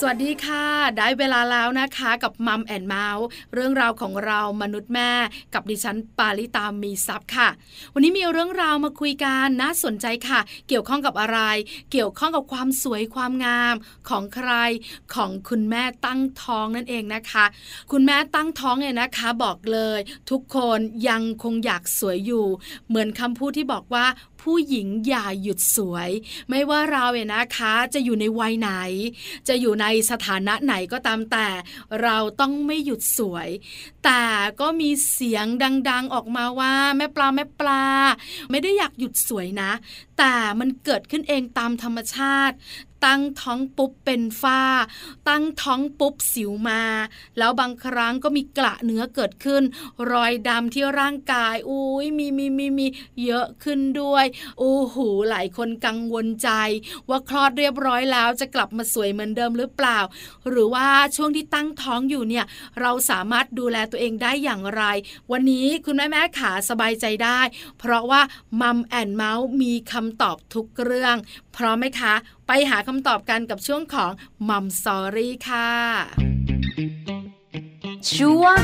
สวัสดีค่ะ ได้เวลาแล้วนะคะกับ Mom and Mouth เรื่องราวของเรามนุษย์แม่กับดิฉันปาลิตามีทรัพย์ค่ะ วันนี้มีเรื่องราวมาคุยกันน่าสนใจค่ะ เกี่ยวข้องกับอะไร เกี่ยวข้องกับความสวยความงามของใครของคุณแม่ตั้งท้องนั่นเองนะคะ คุณแม่ตั้งท้องเนี่ยนะคะ บอกเลย ทุกคนยังคงอยากสวยอยู่ เหมือนคำพูดที่บอกว่าผู้หญิงอย่าหยุดสวย ไม่ว่าเราเนี่ยนะคะ จะอยู่ในวัยไหน จะอยู่ในสถานะไหนก็ตามแต่ เราต้องไม่หยุดสวย แต่ก็มีเสียงดัง ๆออกมาว่าแม่ปลาแม่ปลา ไม่ได้อยากหยุดสวยนะ แต่มันเกิดขึ้นเองตามธรรมชาติ ตั้งท้องปุ๊บเป็นฝ้า ตั้งท้องปุ๊บสิวมา แล้วบางครั้งก็มีกระเนื้อเกิดขึ้น รอยดำที่ร่างกายอุ้ยมีมีมีมีเยอะขึ้นด้วย โอ้โหหลายคนกังวลใจ ว่าคลอดเรียบร้อยแล้วจะกลับมาสวยเหมือนเดิมหรือเปล่า หรือว่าช่วงที่ตั้งท้องอยู่เนี่ย เราสามารถดูแลตัวเองได้อย่างไร วันนี้คุณแม่แม่ขาสบายใจได้ เพราะว่ามัมแอนเมาส์มีคำตอบทุกเรื่อง พร้อมไหมคะ ไปหาคำตอบกันกับช่วงของ Mom Story ค่ะ ช่วง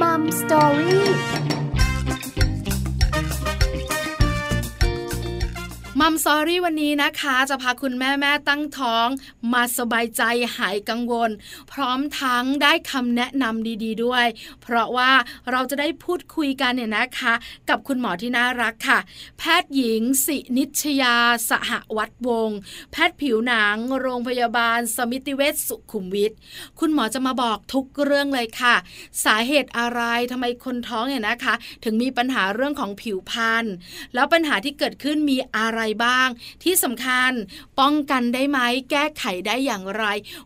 Mom Story Mom Story วันนี้นะคะ จะพาคุณแม่แม่ตั้งท้อง มาสบายใจหายกังวล พร้อมทั้งได้คำแนะนำดีๆด้วย เพราะว่าเราจะได้พูดคุยกันเนี่ยนะคะ กับคุณหมอที่น่ารักค่ะ แพทย์หญิง สินิชยา สหวัตวงศ์แพทย์ผิวหนัง โรงพยาบาล สมิติเวชสุขุมวิทคุณหมอจะมาบอกทุกเรื่องเลยค่ะ สาเหตุอะไรทำไมคนท้องเนี่ยนะคะ ถึงมีปัญหาเรื่องของผิวพรรณแล้วปัญหาที่เกิดขึ้นมีอะไรบ้าง ที่สำคัญป้องกันได้ไหมแก้ไขได้อย่างไร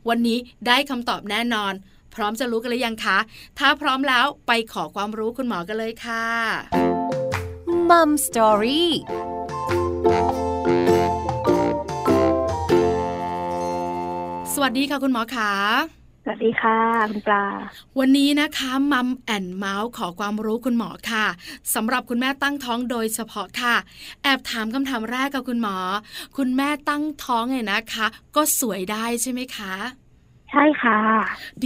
วันนี้ได้คำตอบแน่นอน พร้อมจะรู้กันหรือยังคะ ถ้าพร้อมแล้วไปขอความรู้คุณหมอกันเลยค่ะมัมสตอรี่สวัสดีค่ะคุณหมอขา สวัสดีค่ะ คุณปลา วันนี้นะคะมัมแอนเมาส์ขอความรู้คุณหมอค่ะสำหรับคุณแม่ตั้งท้องโดยเฉพาะค่ะ แอบถามคำถามแรกกับคุณหมอ คุณแม่ตั้งท้องเนี่ยนะคะ ก็สวยได้ใช่ไหมคะ ใช่ค่ะ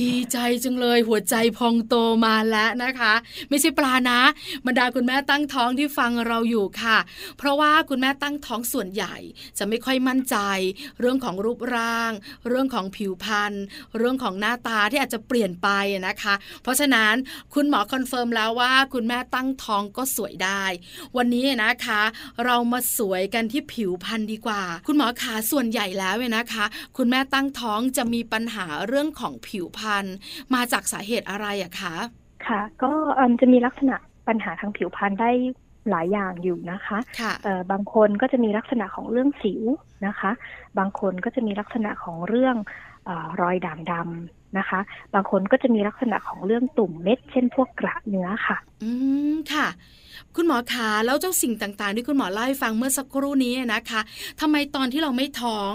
ดีใจจังเลยหัวใจพองโตมาแล้วนะคะ ไม่ใช่ปลานะบรรดาคุณแม่ตั้งท้องที่ฟังเราอยู่ค่ะ เพราะว่าคุณแม่ตั้งท้องส่วนใหญ่ จะไม่ค่อยมั่นใจ เรื่องของรูปร่าง เรื่องของผิวพรรณเรื่องของหน้าตาที่อาจจะเปลี่ยนไปนะคะ เพราะฉะนั้นคุณหมอ confirm แล้วว่าคุณแม่ตั้งท้องก็สวยได้ วันนี้นะคะ เรามาสวยกันที่ผิวพรรณดีกว่า คุณหมอขาส่วนใหญ่แล้วเนี่ยนะคะ คุณแม่ตั้งท้องจะมีปัญหาเรื่องของผิวพรรณมาจากสาเหตุอะไรอะคะค่ะ ก็จะมีลักษณะปัญหาทางผิวพรรณได้หลายอย่างอยู่นะคะคะบางคนก็จะมีลักษณะของเรื่องสิวนะคะ บางคนก็จะมีลักษณะของเรื่องอรอยด่างดำนะคะ บางคนก็จะมีลักษณะของเรื่องตุ่มเม็ด เช่นพวกกระเนื้อค่ะ อืมค่ะ คุณหมอขาแล้วเจ้าสิ่งต่างๆ ที่คุณหมอเล่าให้ฟังเมื่อสักครู่นี้นะคะทำไมตอนที่เราไม่ท้อง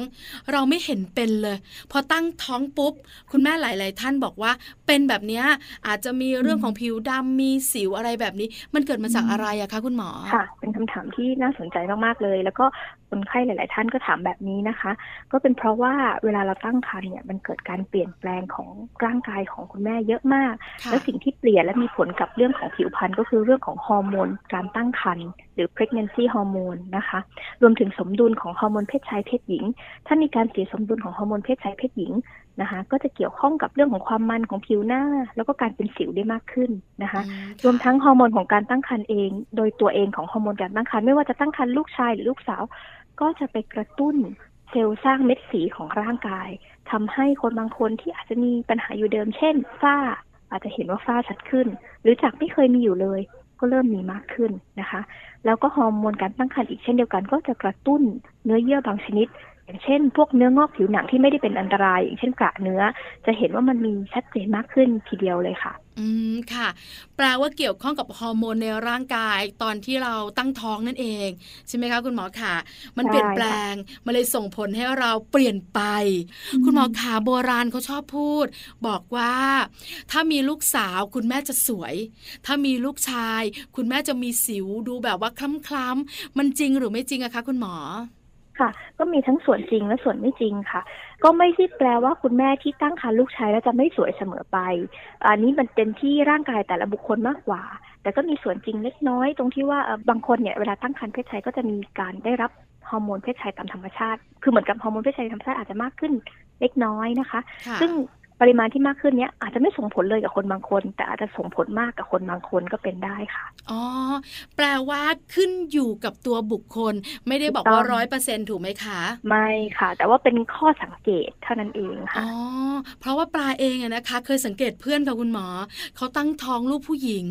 เราไม่เห็นเป็นเลย พอตั้งท้องปุ๊บ คุณแม่หลาย ๆ ท่านบอกว่าเป็นแบบนี้อาจจะมีเรื่องของผิวดำมีสิวอะไรแบบนี้ มันเกิดมาจากอะไรอะคะคุณหมอค่ะ เป็นคำถามที่น่าสนใจมากๆเลย แล้วก็คนไข้หลาย ๆ ท่านก็ถามแบบนี้นะคะ ก็เป็นเพราะว่าเวลาเราตั้งครรภ์เนี่ยมันเกิดการเปลี่ยนแปลงของร่างกายของคุณแม่เยอะมาก แล้วสิ่งที่เปลี่ยนและมีผลกับเรื่องของผิวพรรณก็คือเรื่องของฮอร์โมนการตั้งครรภ์หรือ pregnancy ฮอร์โมนนะคะ รวมถึงสมดุลของฮอร์โมนเพศชายเพศหญิง ถ้ามีการเสียสมดุลของฮอร์โมนเพศชายเพศหญิงนะคะ ก็จะเกี่ยวข้องกับเรื่องของความมันของผิวหน้า แล้วก็การเป็นสิวได้มากขึ้นนะคะ รวมทั้งฮอร์โมนของการตั้งครรภ์เอง โดยตัวเองของฮอร์โมนการตั้งครรภ์ไม่ว่าจะตั้งครรภ์ลูกชายหรือลูกสาว ก็จะไปกระตุ้นเซลล์สร้างเม็ดสีของร่างกายทำให้คนบางคนที่อาจจะมีปัญหาอยู่เดิม เช่นฝ้าอาจจะเห็นว่าฝ้าชัดขึ้น หรือจากไม่เคยมีอยู่เลย ก็เริ่มมีมากขึ้นนะคะ แล้วก็ฮอร์โมนการตั้งครรภ์อีกเช่นเดียวกัน ก็จะกระตุ้นเนื้อเยื่อบางชนิด อย่างเช่น พวกเนื้องอกผิวหนังที่ไม่ได้เป็นอันตราย อย่างเช่นกระเนื้อ จะเห็นว่ามันมีชัดเจนมากขึ้นทีเดียวเลยค่ะ อืมค่ะ แปลว่าเกี่ยวข้องกับฮอร์โมนในร่างกายตอนที่เราตั้งท้องนั่นเองใช่ไหมคะคุณหมอขามันเปลี่ยนแปลงมันเลยส่งผลให้เราเปลี่ยนไป คุณหมอขาโบราณเขาชอบพูด บอกว่า ถ้ามีลูกสาวคุณแม่จะสวย ถ้ามีลูกชาย คุณแม่จะมีสิวดูแบบว่าคล้ำๆมันจริงหรือไม่จริงอะคะ คุณหมอ ค่ะ ก็มีทั้งส่วนจริงและส่วนไม่จริงค่ะ ก็ไม่ใช่แปลว่าคุณแม่ที่ตั้งครรภ์ลูกชายแล้วจะไม่สวยเสมอไป อันนี้มันเป็นที่ร่างกายแต่ละบุคคลมากกว่า แต่ก็มีส่วนจริงเล็กน้อย ตรงที่ว่าบางคนเนี่ยเวลาตั้งครรภ์เพศชายก็จะมีการได้รับฮอร์โมนเพศชายตามธรรมชาติ คือเหมือนกับฮอร์โมนเพศชายธรรมชาติอาจจะมากขึ้นเล็กน้อยนะคะ ซึ่ง ปริมาณที่มากขึ้นเนี้ยอาจจะไม่ส่งผลเลยกับคนบางคน แต่อาจจะส่งผลมากกับคนบางคนก็เป็นได้ค่ะอ๋อแปลว่าขึ้นอยู่กับตัวบุคคล ไม่ได้บอกว่าร้อยเปอร์เซ็นถูกไหมคะ ไม่ค่ะ แต่ว่าเป็นข้อสังเกตเท่านั้นเองค่ะอ๋อเพราะว่าปลาเองอะนะคะ เคยสังเกตเพื่อนกับคุณหมอเขาตั้งท้องลูกผู้หญิง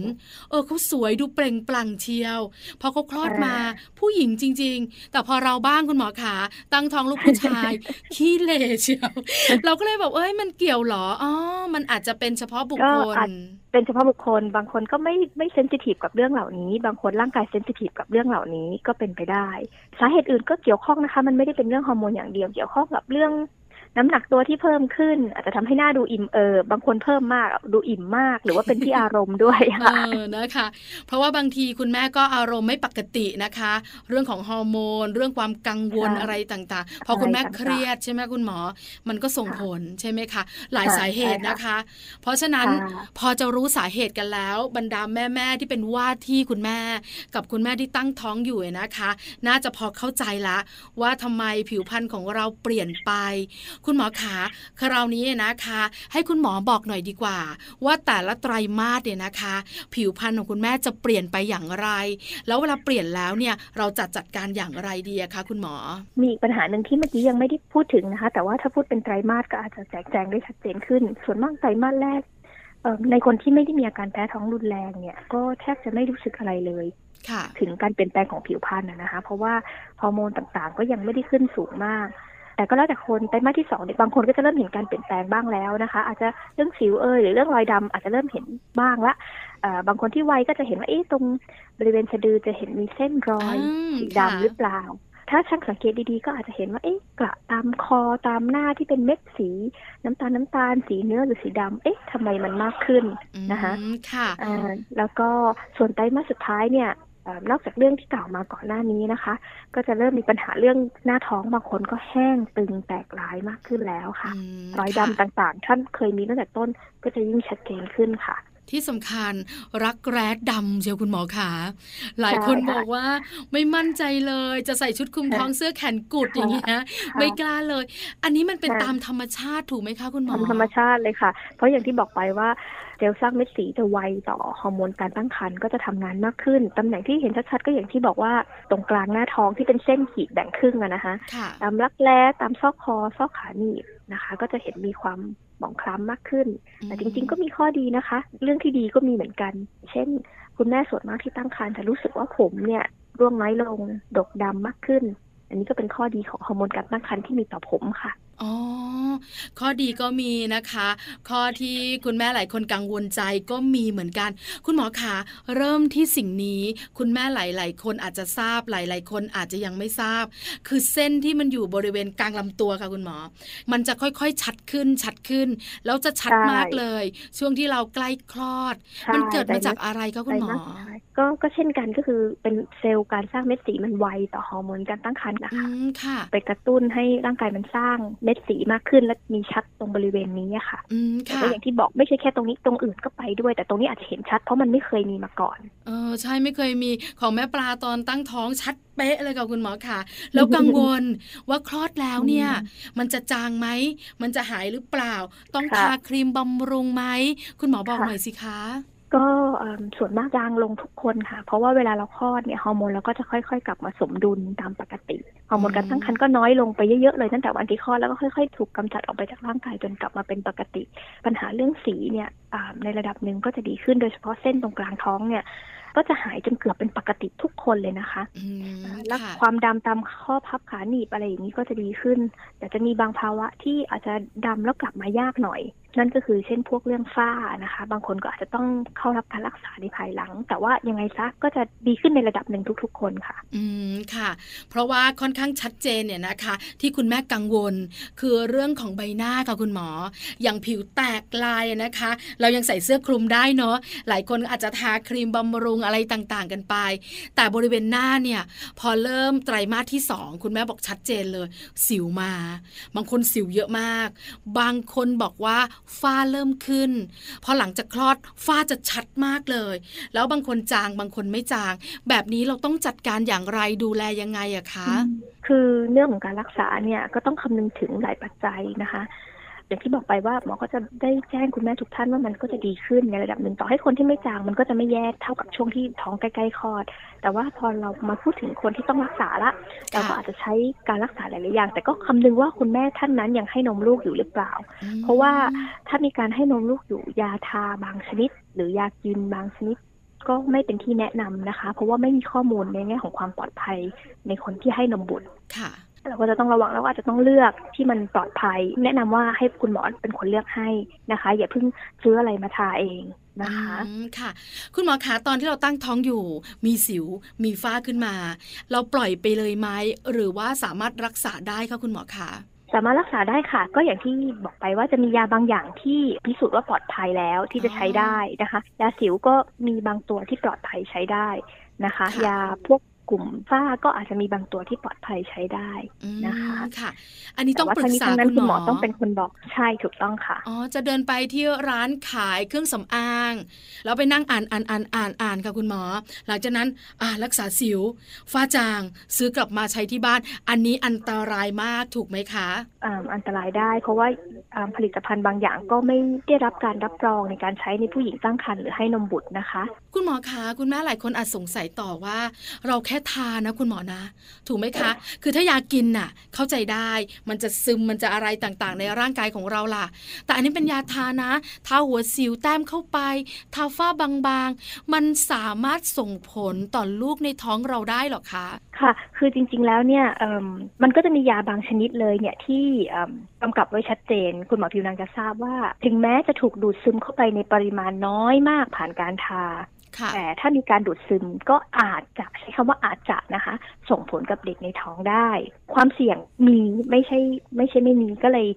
เออเขาสวยดูเปล่งปลั่งเชียวพอเขาคลอดมาผู้หญิงจริง ๆ แต่พอเราบ้างคุณหมอขาตั้งท้องลูกผู้ชายขี้เละเชียว เราก็เลยแบบเอ้ยมันเกี่ยวหรออ๋อมันอาจจะเป็นเฉพาะบุคคลเป็นเฉพาะบุคคล บางคนก็ไม่ไม่เซนซิทีฟกับเรื่องเหล่านี้ บางคนร่างกายเซนซิทีฟกับเรื่องเหล่านี้ก็เป็นไปได้ สาเหตุอื่นก็เกี่ยวข้องนะคะ มันไม่ได้เป็นเรื่องฮอร์โมนอย่างเดียวเกี่ยวข้องกับเรื่อง น้ำหนักตัวที่เพิ่มขึ้น อาจจะทำให้หน้าดูอิ่มเออบางคนเพิ่มมากดูอิ่มมาก หรือว่าเป็นที่อารมณ์ด้วยค่ะเออนะคะ เพราะว่าบางทีคุณแม่ก็อารมณ์ไม่ปกตินะคะ เรื่องของฮอร์โมน เรื่องความกังวลอะไรต่างๆพอคุณแม่เครียดใช่ไหมคุณหมอ มันก็ส่งผลใช่ไหมคะหลายสาเหตุนะคะ เพราะฉะนั้นพอจะรู้สาเหตุกันแล้ว บรรดาแม่ๆที่เป็นว่าที่คุณแม่ กับคุณแม่ที่ตั้งท้องอยู่นะคะ น่าจะพอเข้าใจละว่าทำไมผิวพรรณของเราเปลี่ยนไปคุณหมอขาคราวนี้นะคะ ให้คุณหมอบอกหน่อยดีกว่า ว่าแต่ละไตรมาสเนี่ยนะคะ ผิวพรรณของคุณแม่จะเปลี่ยนไปอย่างไร แล้วเวลาเปลี่ยนแล้วเนี่ยเราจัดจัดการอย่างไรดีคะคุณหมอ มีอีกปัญหาหนึ่งที่เมื่อกี้ยังไม่ได้พูดถึงนะคะ แต่ว่าถ้าพูดเป็นไตรมาสก็อาจจะแจกแจงได้ชัดเจนขึ้น ส่วนมากไตรมาสแรกในคนที่ไม่ได้มีอาการแพ้ท้องรุนแรงเนี่ย ก็แทบจะไม่รู้สึกอะไรเลยถึงการเปลี่ยนแปลงของผิวพรรณนะคะ เพราะว่าฮอร์โมนต่างๆ ก็ยังไม่ได้ขึ้นสูงมาก แต่ก็แล้วแต่คนไตรมาสที่สองเนี่ยบางคนก็จะเริ่มเห็นการเปลี่ยนแปลงบ้างแล้วนะคะ อาจจะเรื่องสิวเอยหรือเรื่องรอยดำอาจจะเริ่มเห็นบ้างละบางคนที่ไวก็จะเห็นว่าเอ๊ะตรงบริเวณสะดือจะเห็นมีเส้นรอยสีดำหรือเปล่า ถ้าช่างสังเกตดีๆ ก็อาจจะเห็นว่าเอ๊ะกระตามคอตามหน้าที่เป็นเม็ดสี น้ำตาลน้ำตาลสีเนื้อหรือสีดำเอ๊ะทำไมมันมากขึ้นนะคะค่ะแล้วก็ส่วนไตรมาสสุดท้ายเนี่ย นอกจากเรื่องที่กล่าวมาก่อนหน้านี้นะคะ ก็จะเริ่มมีปัญหาเรื่องหน้าท้องบางคนก็แห้งตึงแตกร้ายมากขึ้นแล้วค่ะ รอยดำต่างๆท่านเคยมีตั้งแต่ต้นก็จะยิ่งชัดเจนขึ้นค่ะ ที่สำคัญรักแร้ดำเชียวคุณหมอขาหลายคนบอกว่าไม่มั่นใจเลยจะใส่ชุดคลุมท้องเสื้อแขนกุดอย่างเงี้ยไม่กล้าเลย อันนี้มันเป็นตามธรรมชาติถูกไหมคะคุณหมอธรรมชาติเลยค่ะ เพราะอย่างที่บอกไปว่าเซลล์สร้างเม็ดสีจะไวต่อฮอร์โมนการตั้งครรภ์ก็จะทำงานมากขึ้นตำแหน่งที่เห็นชัดๆก็อย่างที่บอกว่าตรงกลางหน้าท้องที่เป็นเส้นขีดแบ่งครึ่งอะนะคะตามรักแร้ตามซอกคอซอกขาหนีบนะคะ ก็จะเห็นมีความ หมองคล้ำมากขึ้น แต่จริง ๆ ก็มีข้อดีนะคะ เรื่องที่ดีก็มีเหมือนกัน เช่น คุณแม่ส่วนมากที่ตั้งครรภ์จะรู้สึกว่าผมเนี่ยร่วงน้อยลง ดกดำมากขึ้น อันนี้ก็เป็นข้อดีของฮอร์โมนการตั้งครรภ์ที่มีต่อผมค่ะ อ๋อ ข้อดีก็มีนะคะ ข้อที่คุณแม่หลายคนกังวลใจก็มีเหมือนกัน คุณหมอคะเริ่มที่สิ่งนี้ คุณแม่หลาย ๆ คนอาจจะทราบหลาย ๆ คนอาจจะยังไม่ทราบ คือเส้นที่มันอยู่บริเวณกลางลำตัวค่ะคุณหมอ มันจะค่อยๆ ชัดขึ้นชัดขึ้น แล้วจะชัดมากเลย ช่วงที่เราใกล้คลอด มันเกิดมาจากอะไรคะคุณหมอ ก็ก็เช่นกันก็คือเป็นเซลล์การสร้างเม็ดสีมันไวต่อฮอร์โมนการตั้งครรภ์นะคะไปกระตุ้นให้ร่างกายมันสร้างเม็ดสีมากขึ้น และมีชัดตรงบริเวณนี้ค่ะแต่ก็อย่างที่บอกไม่ใช่แค่ตรงนี้ตรงอื่นก็ไปด้วย แต่ตรงนี้อาจจะเห็นชัดเพราะมันไม่เคยมีมาก่อน เออใช่ไม่เคยมีของแม่ปลาตอนตั้งท้องชัดเป๊ะเลยกับคุณหมอค่ะ แล้วกังวลว่าคลอดแล้วเนี่ย มันจะจางไหมมันจะหายหรือเปล่า ต้องทาครีมบำรุงไหมคุณหมอบอกหน่อยสิคะ ก็ส่วนมากจางลงทุกคนค่ะ เพราะว่าเวลาเราคลอดเนี่ยฮอร์โมนเราก็จะค่อยๆ กลับมาสมดุลตามปกติฮอร์โมนการตั้งครรภ์ก็น้อยลงไปเยอะๆเลยตั้งแต่วันที่คลอดแล้วก็ค่อยๆ ถูกกำจัดออกไปจากร่างกายจนกลับมาเป็นปกติ ปัญหาเรื่องสีเนี่ยในระดับหนึ่งก็จะดีขึ้นโดยเฉพาะเส้นตรงกลางท้องเนี่ยก็จะหายจนเกือบเป็นปกติทุกคนเลยนะคะอืมแล้วค่ะความดำตามข้อพับขาหนีบอะไรอย่างนี้ก็จะดีขึ้น แต่จะมีบางภาวะที่อาจจะดำแล้วกลับมายากหน่อย นั่นก็คือเช่นพวกเรื่องฝ้านะคะ บางคนก็อาจจะต้องเข้ารับการรักษาในภายหลัง แต่ว่ายังไงซะก็จะดีขึ้นในระดับหนึ่งทุก ๆ คนค่ะ อืมค่ะ เพราะว่าค่อนข้างชัดเจนเนี่ยนะคะ ที่คุณแม่กังวล คือเรื่องของใบหน้าค่ะคุณหมอ อย่างผิวแตกลายนะคะ เรายังใส่เสื้อคลุมได้เนาะหลายคนอาจจะทาครีมบำรุงอะไรต่างๆ กันไป แต่บริเวณหน้าเนี่ยพอเริ่มไตรมาสที่สองคุณแม่บอกชัดเจนเลย สิวมา บางคนสิวเยอะมาก บางคนบอกว่า ฝ้าเริ่มขึ้น พอหลังจากคลอดฝ้าจะชัดมากเลย แล้วบางคนจางบางคนไม่จาง แบบนี้เราต้องจัดการอย่างไรดูแลยังไงอะคะ คือเรื่องของการรักษาเนี่ยก็ต้องคำนึงถึงหลายปัจจัยนะคะ อย่างที่บอกไปว่าหมอก็จะได้แจ้งคุณแม่ทุกท่านว่ามันก็จะดีขึ้นในระดับหนึ่งต่อให้คนที่ไม่จางมันก็จะไม่แย่เท่ากับช่วงที่ท้องใกล้ๆคลอด แต่ว่าพอเรามาพูดถึงคนที่ต้องรักษาละเราก็อาจจะใช้การรักษาหลายๆอย่าง แต่ก็คำนึงว่าคุณแม่ท่านนั้นยังให้นมลูกอยู่หรือเปล่าอืมเพราะว่าถ้ามีการให้นมลูกอยู่ยาทาบางชนิด หรือยากินบางชนิดก็ไม่เป็นที่แนะนำนะคะ เพราะว่าไม่มีข้อมูลในแง่ของความปลอดภัยในคนที่ให้นมบุตรค่ะ เราก็จะต้องระวังแล้วก็อาจจะต้องเลือกที่มันปลอดภัย แนะนำว่าให้คุณหมอเป็นคนเลือกให้นะคะ อย่าเพิ่งซื้ออะไรมาทาเองนะคะอืมค่ะ คุณหมอคะตอนที่เราตั้งท้องอยู่ มีสิว มีฝ้าขึ้นมา เราปล่อยไปเลยไหมหรือว่าสามารถรักษาได้คะคุณหมอคะสามารถรักษาได้ค่ะ ก็อย่างที่บอกไปว่าจะมียาบางอย่างที่พิสูจน์ว่าปลอดภัยแล้วที่จะใช้ได้นะคะ ยาสิวก็มีบางตัวที่ปลอดภัยใช้ได้นะคะค่ะยาพวก กลุ่มฝ้าก็อาจจะมีบางตัวที่ปลอดภัยใช้ได้อืมนะคะค่ะ อันนี้แต่ต้องว่าปรึทั้งกนี้ษาทั้งนั้นคุคุณณหหมมออต้องเป็นคนบอกใช่ถูกต้องค่ะอ๋อจะเดินไปที่ร้านขายเครื่องสำอางแล้วไปนั่งอ่านอ่านอ่านอ่านอ่านค่ะคุณหมอ หลังจากนั้นอ่ารักษาสิว ฝ้าจาง ซื้อกลับมาใช้ที่บ้าน อันนี้อันตรายมากถูกไหมคะอ่าอันตรายได้ เพราะว่าอ่าผลิตภัณฑ์บางอย่างก็ไม่ได้รับการรับรองในการใช้ในผู้หญิงตั้งครรภ์หรือให้นมบุตรนะคะ คุณหมอคะคุณแม่หลายคนอาจสงสัยต่อว่า เราแค่ทานนะคุณหมอนะ ถูกไหมคะ คือถ้ายากินน่ะ เข้าใจได้มันจะซึมมันจะอะไรต่างๆ ในร่างกายของเราล่ะ แต่อันนี้เป็นยาทานะทาหัวสิวแต้มเข้าไปทาฝ้าบางๆ มันสามารถส่งผลต่อลูกในท้องเราได้หรอคะ ค่ะ คือจริง ๆ แล้วเนี่ยเอิ่มมันก็จะมียาบางชนิดเลยเนี่ยที่เอิ่มกำกับไว้ชัดเจน คุณหมอผิวหนังจะทราบว่า ถึงแม้จะถูกดูดซึมเข้าไปในปริมาณน้อยมากผ่านการทาค่ะ แต่ถ้ามีการดูดซึมก็อาจจะใช้คำว่าอาจจะนะคะ ส่งผลกับเด็กในท้องได้ ความเสี่ยงมีไม่ใช่ ไม่ใช่ไม่มีก็เลย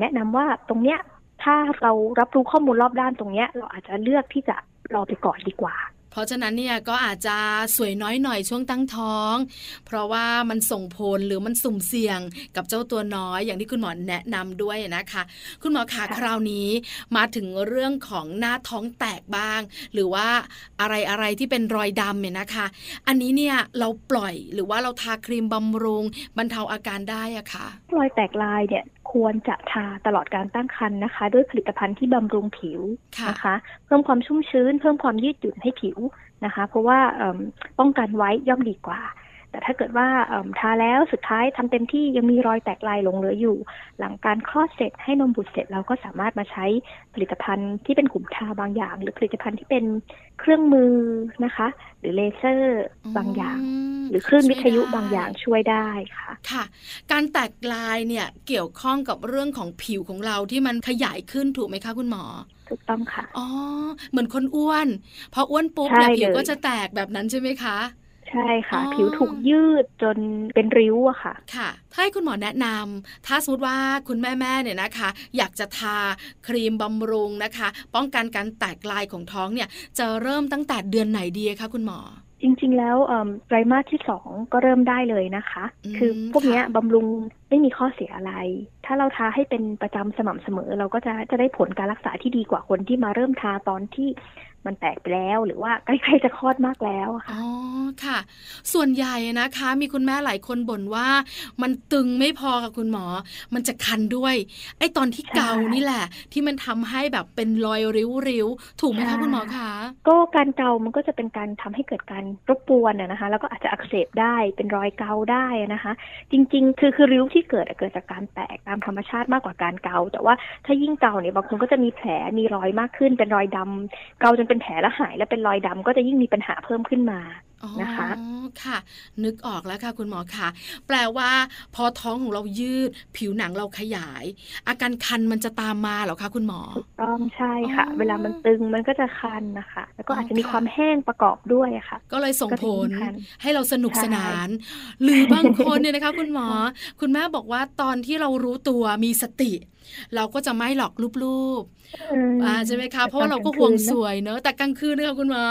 แนะนำว่าตรงเนี้ยถ้าเรารับรู้ข้อมูลรอบด้านตรงเนี้ย เราอาจจะเลือกที่จะรอไปก่อนดีกว่า เพราะฉะนั้นเนี่ยก็อาจจะสวยน้อยหน่อยช่วงตั้งท้อง เพราะว่ามันส่งผลหรือมันสุ่มเสี่ยงกับเจ้าตัวน้อยอย่างที่คุณหมอแนะนำด้วยนะคะ คุณหมอขาค่ะคราวนี้มาถึงเรื่องของหน้าท้องแตกบ้าง หรือว่าอะไรอะไรที่เป็นรอยดำเนี่ยนะคะ อันนี้เนี่ยเราปล่อยหรือว่าเราทาครีมบำรุงบรรเทาอาการได้อะคะรอยแตกลายเนี่ยควรจะทาตลอดการตั้งครรภ์นะคะ ด้วยผลิตภัณฑ์ที่บำรุงผิวค่ะนะคะ เพิ่มความชุ่มชื้น เพิ่มความยืดหยุ่นให้ผิว นะคะ เพราะว่าป้องกันไว้ย่อมดีกว่า แต่ถ้าเกิดว่าเอิ่มทาแล้วสุดท้ายทำเต็มที่ยังมีรอยแตกลายหลงเหลืออยู่ หลังการคลอดเสร็จให้นมบุตรเสร็จเราก็สามารถมาใช้ผลิตภัณฑ์ที่เป็นกลุ่มทาบางอย่าง หรือผลิตภัณฑ์ที่เป็นเครื่องมือนะคะ หรือเลเซอร์บางอย่างมหรือคลื่นวิทยุช่วได้บางอย่างช่วยได้ค่ะค่ะ การแตกลายเนี่ยเกี่ยวข้องกับเรื่องของผิวของเราที่มันขยายขึ้นถูกไหมคะคุณหมอถูกต้องค่ะ อ๋อ เหมือนคนอ้วน พออ้วนปุ๊บใช่เนี่ยผิวเลยก็จะแตกแบบนั้นใช่ไหมคะ ใช่ค่ะอ๋อผิวถูกยืดจนเป็นริ้วอะค่ะ ค่ะ ถ้าให้คุณหมอแนะนำถ้าสมมติว่าคุณแม่ๆเนี่ยนะคะ อยากจะทาครีมบำรุงนะคะ ป้องกันการแตกลายของท้องเนี่ย จะเริ่มตั้งแต่เดือนไหนดีคะคุณหมอจริง ๆ แล้วเอิ่มไตรมาสที่สองก็เริ่มได้เลยนะคะอืมคือพวกเนี้ยค่ะบำรุงไม่มีข้อเสียอะไร ถ้าเราทาให้เป็นประจำสม่ำเสมอ เราก็จะจะได้ผลการรักษาที่ดีกว่าคนที่มาเริ่มทาตอนที่ มันแตกไปแล้วหรือว่าใกล้ๆจะคลอดมากแล้วอะค่ะอ๋อค่ะ ส่วนใหญ่นะคะ มีคุณแม่หลายคนบ่นว่า มันตึงไม่พอค่ะคุณหมอ มันจะคันด้วย ไอ้ตอนที่ใช่เกานี่แหละ ที่มันทำให้แบบเป็นรอยริ้วๆถูกไหมคะคุณหมอคะก็การเกามันก็จะเป็นการทำให้เกิดการรบกวนอะนะคะ แล้วก็อาจจะอักเสบได้เป็นรอยเกาได้นะคะ จริง ๆ คือคือริ้วที่เกิดอะเกิดจากการแตกตามธรรมชาติมากกว่าการเกา แต่ว่าถ้ายิ่งเกาเนี่ยบางคนก็จะมีแผลมีรอยมากขึ้น เป็นรอยดำเกาจนเป็นแผลแล้วหายแล้วเป็นรอยดำก็จะยิ่งมีปัญหาเพิ่มขึ้นมานะคะอ๋อค่ะ นึกออกแล้วค่ะ คุณหมอค่ะ แปลว่า พอท้องของเรายืด ผิวหนังเราขยาย อาการคันมันจะตามมาเหรอคะคุณหมอถูกต้องใช่ค่ะอ๋อเวลามันตึงมันก็จะคันนะคะ แล้วก็อ๋อออาจจะมีค่ะความแห้งประกอบด้วยอะค่ะ ก็เลยส่งผลก็จะยิ่งคันให้เราสนุกใช่สนาน หรือบางคนเนี่ยนะคะ คุณหมอ คุณแม่บอกว่าตอนที่เรารู้ตัวมีสติเราก็จะไม่หลอกรูปๆอืมอ่าใช่ไหมคะ เพราะแต่ว่าเราก็ตอนห่วงลางคืนนะสวยเนอะแต่กลางคืนเนี่ยค่ะคุณหมอ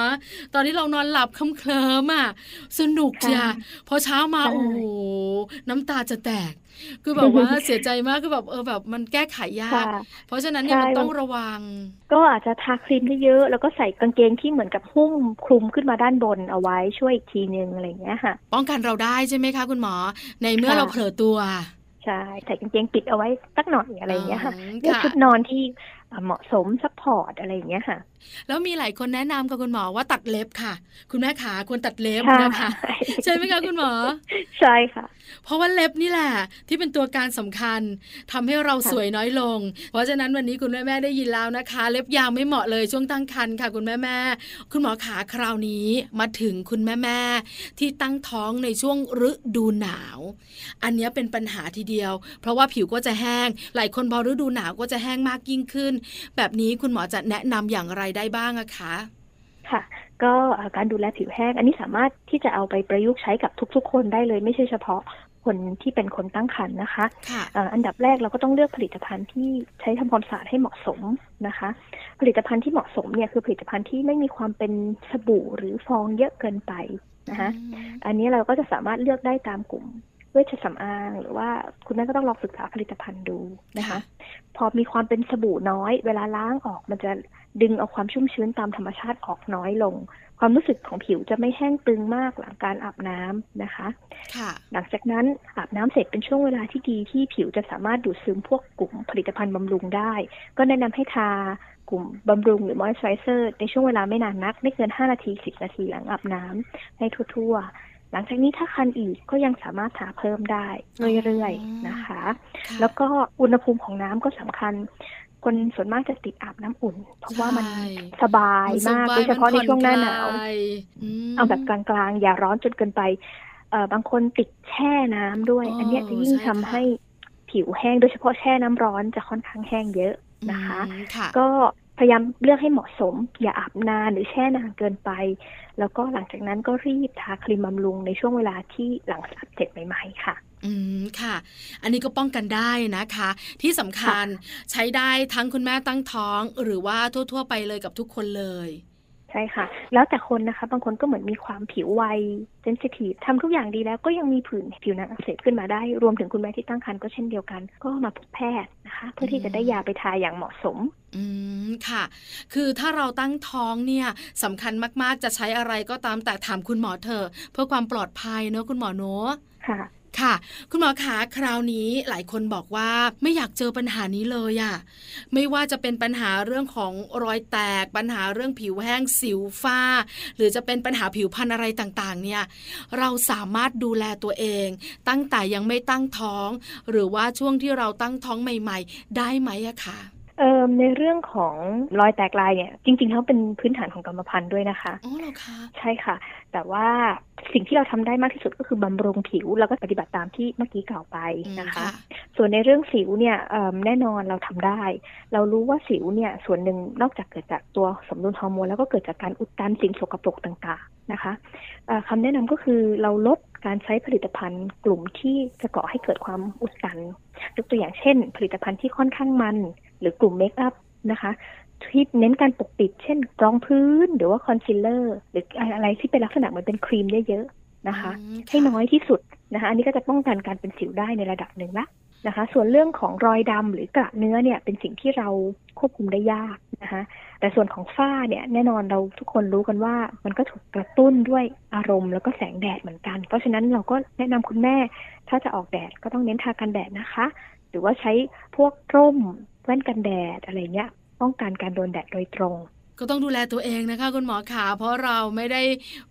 ตอนที่เรานอนหลับเคลิ้มๆอะสนุกจ้ะค่ะพอเช้ามาใช่โอ้โหน้ำตาจะแตกคือแบบว่าเสียใจมากคือแบบเออแบบมันแก้ไขยากค่ะเพราะฉะนั้นเนี่ยใช่มันต้องระวัง ก็อาจจะทาครีมได้เยอะ แล้วก็ใส่กางเกงที่เหมือนกับหุ้มคลุมขึ้นมาด้านบนเอาไว้ช่วยอีกทีนึงอะไรอย่างเงี้ยค่ะ ป้องกันเราได้ใช่ไหมคะ คุณหมอ ในเมื่อค่ะเราเผลอตัวใช่ ใส่กางเกงปิดเอาไว้สักหน่อยอะไรอย่างเงี้ยค่ะอืมเลือกค่ะชุดนอนที่เอ่อเหมาะสม support อะไรอย่างเงี้ยค่ะ แล้วมีหลายคนแนะนำกับคุณหมอว่าตัดเล็บค่ะ คุณแม่ขาควรตัดเล็บค่ะนะคะใช่ไหมคะคุณหมอ ใช่ค่ะ เพราะว่าเล็บนี่แหละที่เป็นตัวการสำคัญทำให้เราค่ะสวยน้อยลง เพราะฉะนั้นวันนี้คุณแม่แม่ๆได้ยินแล้วนะคะ เล็บยาวไม่เหมาะเลยช่วงตั้งครรภ์ค่ะ คุณแม่แม่ๆคุณหมอขาคราวนี้มาถึงคุณแม่แม่ๆที่ตั้งท้องในช่วงฤดูหนาว อันเนี้ยเป็นปัญหาทีเดียว เพราะว่าผิวก็จะแห้ง หลายคนพอฤดูหนาวก็จะแห้งมากยิ่งขึ้น แบบนี้คุณหมอจะแนะนำอย่างไรได้บ้างอะคะค่ะ ก็เอ่อการดูแลผิวแห้ง อันนี้สามารถที่จะเอาไปประยุกต์ใช้กับทุกๆ คนได้เลย ไม่ใช่เฉพาะคนที่เป็นคนตั้งครรภ์นะคะค่ะเอ่ออันดับแรกเราก็ต้องเลือกผลิตภัณฑ์ที่ใช้ทำความสะอาดให้เหมาะสมนะคะ ผลิตภัณฑ์ที่เหมาะสมเนี่ยคือผลิตภัณฑ์ที่ไม่มีความเป็นสบู่หรือฟองเยอะเกินไปนะคะอันนี้เราก็จะสามารถเลือกได้ตามกลุ่มเวชสำอาง หรือว่าคุณแม่ก็ต้องลองศึกษาผลิตภัณฑ์ดูนะคะค่ะ พอมีความเป็นสบู่น้อย เวลาล้างออกมันจะดึงเอาความชุ่มชื้นตามธรรมชาติออกน้อยลง ความรู้สึกของผิวจะไม่แห้งตึงมากหลังการอาบน้ำนะคะค่ะหลังจากนั้นอาบน้ำเสร็จเป็นช่วงเวลาที่ดีที่ผิวจะสามารถดูดซึมพวกกลุ่มผลิตภัณฑ์บำรุงได้ ก็แนะนำให้ทากลุ่มบำรุงหรือมอยส์ไรเซอร์ในช่วงเวลาไม่นานนัก ไม่เกิน 5 นาที 10 นาทีหลังอาบน้ำให้ทั่วๆ หลังจากนี้ถ้าคันอีกก็ยังสามารถทาเพิ่มได้เรื่อยๆนะคะค่ะแล้วก็อุณหภูมิของน้ำก็สำคัญ คนส่วนมากจะติดอาบน้ำอุ่น เพราะว่ามันใช่สบายมากโดยเฉพาะในช่วงหน้าหนาวมัผ่อคลยมเอาแบบกลางๆ อย่าร้อนจนเกินไปเอ่อบางคนติดแช่น้ำด้วยอ๋ออัอันเนี้ยจะยิ่งใช่ทำค่ะให้ผิวแห้งโดยเฉพาะแช่น้ำร้อนจะค่อนข้างแห้งเยอะนะคะอืมค่ะก็ พยายามเลือกให้เหมาะสม อย่าอาบนานหรือแช่นานเกินไป แล้วก็หลังจากนั้นก็รีบทาครีมบำรุงในช่วงเวลาที่หลังสับเสร็จใหม่ๆค่ะ อืมค่ะ อันนี้ก็ป้องกันได้นะคะ ที่สำคัญใช้ได้ทั้งคุณแม่ตั้งท้อง หรือว่าทั่ว ๆ ไปเลยกับทุกคนเลย ใช่ค่ะ แล้วแต่คนนะคะ บางคนก็เหมือนมีความผิวไวเซนซิทีฟทำทุกอย่างดีแล้วก็ยังมีผื่นผิวหนังอักเสบขึ้นมาได้ รวมถึงคุณแม่ที่ตั้งครรภ์ก็เช่นเดียวกัน ก็มาพบแพทย์นะคะ เพื่อที่จะได้ยาไปทาอย่างเหมาะสม อืมค่ะ คือถ้าเราตั้งท้องเนี่ยสำคัญมากๆจะใช้อะไรก็ตามแต่ถามคุณหมอเถอะเพื่อความปลอดภัยเนอะคุณหมอเนอะค่ะ ค่ะ คุณหมอขาคราวนี้หลายคนบอกว่าไม่อยากเจอปัญหานี้เลยอะไม่ว่าจะเป็นปัญหาเรื่องของรอยแตก ปัญหาเรื่องผิวแห้งสิวฝ้า หรือจะเป็นปัญหาผิวพรรณอะไรต่างๆ เนี่ย เราสามารถดูแลตัวเอง ตั้งแต่ยังไม่ตั้งท้อง หรือว่าช่วงที่เราตั้งท้องใหม่ ๆ ได้ไหมอะคะ เอ่อในเรื่องของรอยแตกลายเนี่ยจริงๆแล้วเป็นพื้นฐานของกรรมพันธุ์ด้วยนะคะอ๋อเหรอคะใช่ค่ะ แต่ว่าสิ่งที่เราทำได้มากที่สุดก็คือบำรุงผิวแล้วก็ปฏิบัติตามที่เมื่อกี้กล่าวไปอืมนะคะค่ะส่วนในเรื่องสิวเนี่ยเอิ่มแน่นอนเราทำได้ เรารู้ว่าสิวเนี่ยส่วนหนึ่งนอกจากเกิดจากตัวสมดุลฮอร์โมนแล้วก็เกิดจากการอุดตันสิ่งสกปรกต่างๆนะคะเอ่อคำแนะนำก็คือเราลดการใช้ผลิตภัณฑ์กลุ่มที่จะก่อให้เกิดความอุดตันยกตัวอย่างเช่น ผลิตภัณฑ์ที่ค่อนข้างมัน หรือกลุ่มเมคอัพนะคะที่เน้นการปกปิด เช่นรองพื้นหรือว่าคอนซีลเลอร์หรืออะไรที่เป็นลักษณะเหมือนเป็นครีมเยอะๆนะคะอืมให้น้อยที่สุดนะคะ อันนี้ก็จะป้องกันการเป็นสิวได้ในระดับหนึ่งละนะคะ ส่วนเรื่องของรอยดำหรือกระเนื้อเนี่ยเป็นสิ่งที่เราควบคุมได้ยากนะคะ แต่ส่วนของฝ้าเนี่ยแน่นอนเราทุกคนรู้กันว่ามันก็ถูกกระตุ้นด้วยอารมณ์แล้วก็แสงแดดเหมือนกัน เพราะฉะนั้นเราก็แนะนำคุณแม่ ถ้าจะออกแดดก็ต้องเน้นทากันแดดนะคะ หรือว่าใช้พวกร่มแว่นกันแดดอะไรเงี้ยป้องกันการโดนแดดโดยตรง ก็ต้องดูแลตัวเองนะคะ คุณหมอขาเพราะเราไม่ได้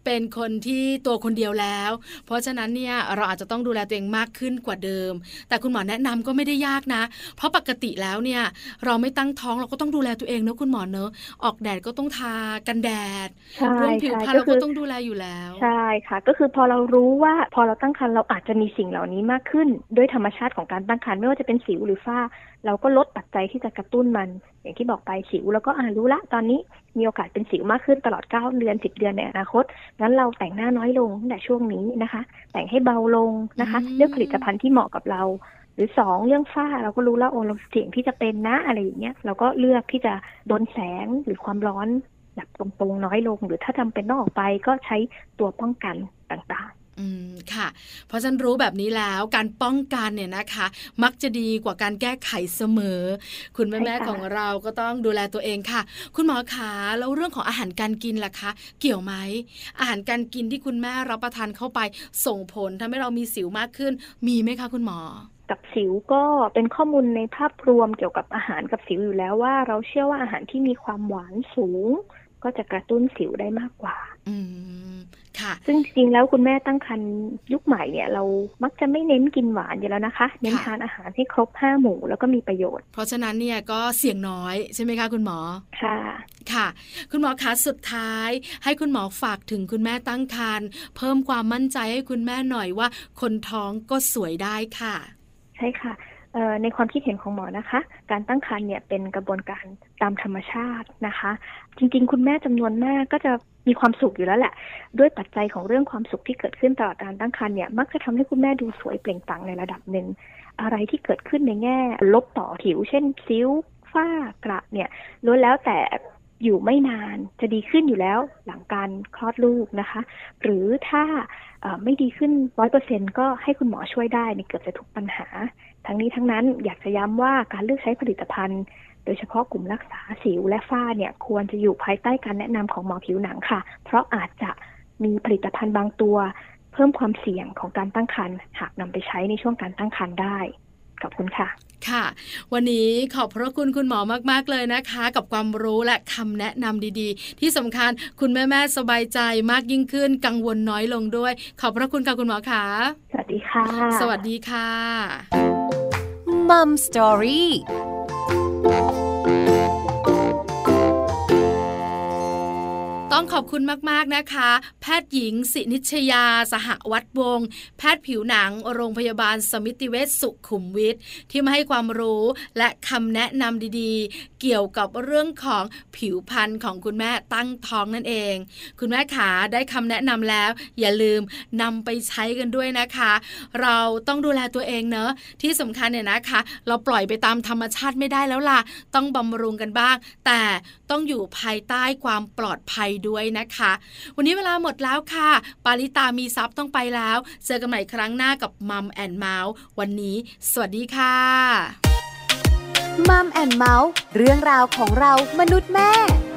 เป็นคนที่ตัวคนเดียวแล้ว เพราะฉะนั้นเนี่ยเราอาจจะต้องดูแลตัวเองมากขึ้นกว่าเดิม แต่คุณหมอแนะนำก็ไม่ได้ยากนะ เพราะปกติแล้วเนี่ยเราไม่ตั้งท้องเราก็ต้องดูแลตัวเองเนอะคุณหมอเนอะออกแดดก็ต้องทากันแดดใช่เรื่องผิวใช่พรรณก็เราคืก็อต้องดูแลอยู่แล้วใช่ค่ะ ก็คือพอเรารู้ว่าพอเราตั้งครรภ์เราอาจจะมีสิ่งเหล่านี้มากขึ้น ด้วยธรรมชาติของการตั้งครรภ์ไม่ว่าจะเป็นสิวหรือฝ้า เราก็ลดปัจจัยที่จะกระตุ้นมัน อย่างที่บอกไปสิวแล้วก็อ่ารู้ละ ตอนนี้มีโอกาสเป็นสิวมากขึ้นตลอด 9 เดือน 10 เดือนในอนาคตงั้นเราแต่งหน้าน้อยลงตั้งแต่ช่วงนี้นะคะ แต่งให้เบาลงนะคะอืมเลือกผลิตภัณฑ์ที่เหมาะกับเรา หรือสองเรื่องฝ้าเราก็รู้แล้วโอ้เราเสี่ยงที่จะเป็นนะอะไรอย่างเงี้ยเราก็เลือกที่จะโดนแสงหรือความร้อนแบบตรงๆน้อยลง หรือถ้าจำเป็นต้องออกไปก็ใช้ตัวป้องกันต่างๆ อืมค่ะ เพราะฉันรู้แบบนี้แล้วการป้องกันเนี่ยนะคะ มักจะดีกว่าการแก้ไขเสมอ คุณแม่ใช่แม่ค่ะของเราก็ต้องดูแลตัวเองค่ะ คุณหมอขาแล้วเรื่องของอาหารการกินล่ะคะ เกี่ยวไหมอาหารการกินที่คุณแม่รับประทานเข้าไปส่งผลทำให้เรามีสิวมากขึ้น มีไหมคะคุณหมอกับสิวก็เป็นข้อมูลในภาพรวมเกี่ยวกับอาหารกับสิวอยู่แล้วว่า เราเชื่อว่าอาหารที่มีความหวานสูง ก็จะกระตุ้นสิวได้มากกว่า อืม ค่ะ ซึ่งจริงๆแล้วคุณแม่ตั้งครรภ์ยุคใหม่เนี่ยเรามักจะไม่เน้นกินหวานอยู่แล้วนะคะ เน้นค่ะทานอาหารให้ครบห้าหมู่แล้วก็มีประโยชน์ เพราะฉะนั้นเนี่ยก็เสี่ยงน้อยใช่ไหมคะคุณหมอ ค่ะ ค่ะ คุณหมอคะสุดท้าย ให้คุณหมอฝากถึงคุณแม่ตั้งครรภ์เพิ่มความมั่นใจให้คุณแม่หน่อยว่า คนท้องก็สวยได้ค่ะ ใช่ค่ะเอ่อในความคิดเห็นของหมอนะคะ การตั้งครรภ์เนี่ยเป็นกระบวนการ ตามธรรมชาตินะคะ จริง ๆ คุณแม่จำนวนมากก็จะมีความสุขอยู่แล้วแหละ ด้วยปัจจัยของเรื่องความสุขที่เกิดขึ้นตลอดการตั้งครรภ์เนี่ยมักจะทำให้คุณแม่ดูสวยเปล่งปลั่งในระดับหนึ่งอะไรที่เกิดขึ้นในแง่ ลบต่อผิว เช่นซิ้วฝ้ากระเนี่ยล้วนแล้วแต่อยู่ไม่นานจะดีขึ้นอยู่แล้วหลังการคลอดลูกนะคะ หรือถ้าไม่ดีขึ้นร้อยเปอร์เซ็นก็ให้คุณหมอช่วยได้ในเกือบจะทุกปัญหา ทั้งนี้ทั้งนั้นอยากจะย้ำว่าการเลือกใช้ผลิตภัณฑ์ ดยเฉพาะกลุ่มรักษาสิวและฝ้าเนี่ยควรจะอยู่ภายใต้การแนะนำของหมอผิวหนังค่ะ เพราะอาจจะมีผลิตภัณฑ์บางตัว เพิ่มความเสี่ยงของการตั้งครรภ์หากนำไปใช้ในช่วงการตั้งครรภ์ได้ขอบคุณค่ะ ค่ะ วันนี้ขอบพระคุณคุณหมอมาก ๆ เลยนะคะ กับความรู้และคำแนะนำดีๆ ที่สำคัญคุณแม่ๆสบายใจมากยิ่งขึ้น กังวลน้อยลงด้วย ขอบพระคุณค่ะคุณหมอคะสวัสดีค่ะ สวัสดีค่ะมัมสตอรี่ ต้องขอบคุณมาก ๆ นะคะ แพทย์หญิง สินิชยา สหวัดวงศ์แพทย์ผิวหนัง โรงพยาบาลสมิติเวชสุขุมวิทที่มาให้ความรู้และคำแนะนำดีๆ เกี่ยวกับเรื่องของผิวพรรณของคุณแม่ตั้งท้องนั่นเอง คุณแม่ขาได้คำแนะนำแล้ว อย่าลืมนำไปใช้กันด้วยนะคะ เราต้องดูแลตัวเองเนอะที่สำคัญเนี่ยนะคะ เราปล่อยไปตามธรรมชาติไม่ได้แล้วล่ะ ต้องบำรุงกันบ้าง แต่ต้องอยู่ภายใต้ความปลอดภัยด้วยนะคะ วันนี้เวลาหมดแล้วค่ะ ปาลิตามีทรัพย์ต้องไปแล้ว เจอกันใหม่ครั้งหน้ากับมัมแอนเมาส์วันนี้ สวัสดีค่ะมัมแอนเมาส์เรื่องราวของเรามนุษย์แม่